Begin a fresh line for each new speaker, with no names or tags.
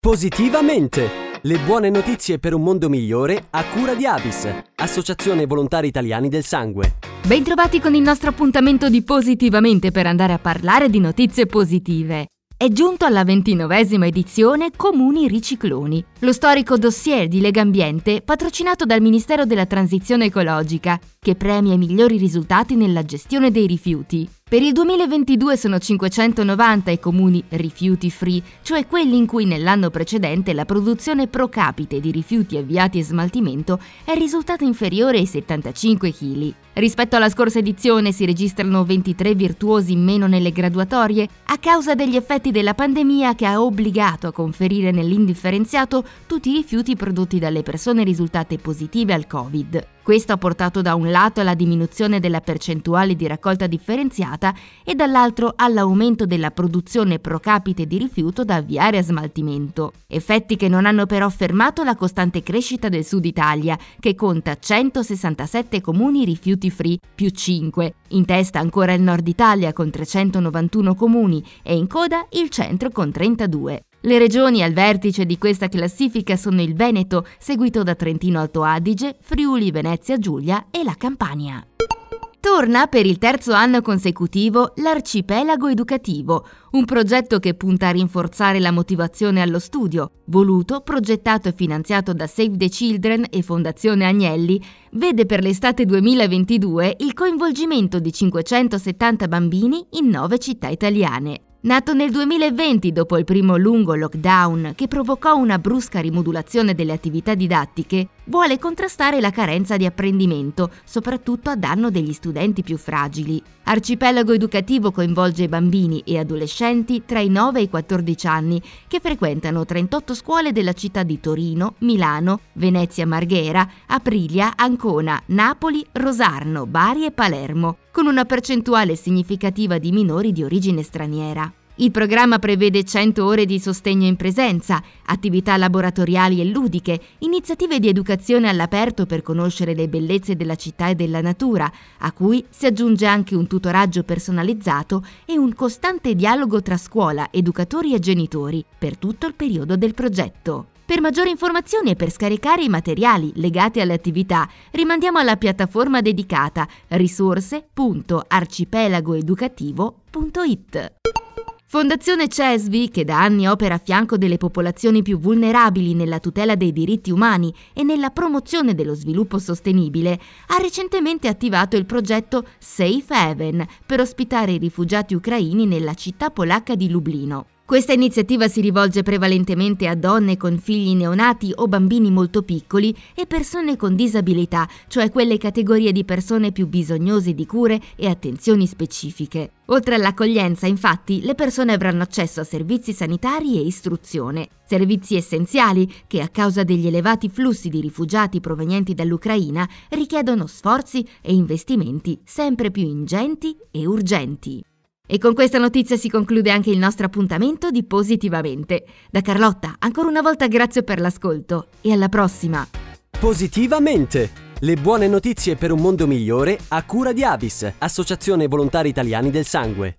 Positivamente! Le buone notizie per un mondo migliore a cura di Avis, Associazione Volontari Italiani del Sangue.
Bentrovati con il nostro appuntamento di Positivamente per andare a parlare di notizie positive. È giunto alla ventinovesima edizione Comuni Ricicloni, lo storico dossier di Lega Ambiente patrocinato dal Ministero della Transizione Ecologica, che premia i migliori risultati nella gestione dei rifiuti. Per il 2022 sono 590 i comuni rifiuti free, cioè quelli in cui nell'anno precedente la produzione pro capite di rifiuti avviati a smaltimento è risultata inferiore ai 75 kg. Rispetto alla scorsa edizione si registrano 23 virtuosi in meno nelle graduatorie a causa degli effetti della pandemia che ha obbligato a conferire nell'indifferenziato tutti i rifiuti prodotti dalle persone risultate positive al Covid. Questo ha portato da un lato alla diminuzione della percentuale di raccolta differenziata e dall'altro all'aumento della produzione pro capite di rifiuto da avviare a smaltimento. Effetti che non hanno però fermato la costante crescita del Sud Italia, che conta 167 comuni rifiuti free più 5. In testa ancora il Nord Italia con 391 comuni e in coda il centro con 32. Le regioni al vertice di questa classifica sono il Veneto, seguito da Trentino Alto Adige, Friuli Venezia Giulia e la Campania. Torna per il terzo anno consecutivo l'Arcipelago Educativo, un progetto che punta a rinforzare la motivazione allo studio. Voluto, progettato e finanziato da Save the Children e Fondazione Agnelli, vede per l'estate 2022 il coinvolgimento di 570 bambini in nove città italiane. Nato nel 2020 dopo il primo lungo lockdown che provocò una brusca rimodulazione delle attività didattiche, vuole contrastare la carenza di apprendimento, soprattutto a danno degli studenti più fragili. Arcipelago educativo coinvolge bambini e adolescenti tra i 9 e i 14 anni che frequentano 38 scuole della città di Torino, Milano, Venezia Marghera, Aprilia, Ancona, Napoli, Rosarno, Bari e Palermo, con una percentuale significativa di minori di origine straniera. Il programma prevede 100 ore di sostegno in presenza, attività laboratoriali e ludiche, iniziative di educazione all'aperto per conoscere le bellezze della città e della natura, a cui si aggiunge anche un tutoraggio personalizzato e un costante dialogo tra scuola, educatori e genitori per tutto il periodo del progetto. Per maggiori informazioni e per scaricare i materiali legati alle attività, rimandiamo alla piattaforma dedicata risorse.arcipelagoeducativo.it. Fondazione CESVI, che da anni opera a fianco delle popolazioni più vulnerabili nella tutela dei diritti umani e nella promozione dello sviluppo sostenibile, ha recentemente attivato il progetto Safe Haven per ospitare i rifugiati ucraini nella città polacca di Lublino. Questa iniziativa si rivolge prevalentemente a donne con figli neonati o bambini molto piccoli e persone con disabilità, cioè quelle categorie di persone più bisognose di cure e attenzioni specifiche. Oltre all'accoglienza, infatti, le persone avranno accesso a servizi sanitari e istruzione, servizi essenziali che a causa degli elevati flussi di rifugiati provenienti dall'Ucraina richiedono sforzi e investimenti sempre più ingenti e urgenti. E con questa notizia si conclude anche il nostro appuntamento di Positivamente. Da Carlotta, ancora una volta grazie per l'ascolto e alla prossima.
Positivamente! Le buone notizie per un mondo migliore a cura di Avis, Associazione Volontari Italiani del Sangue.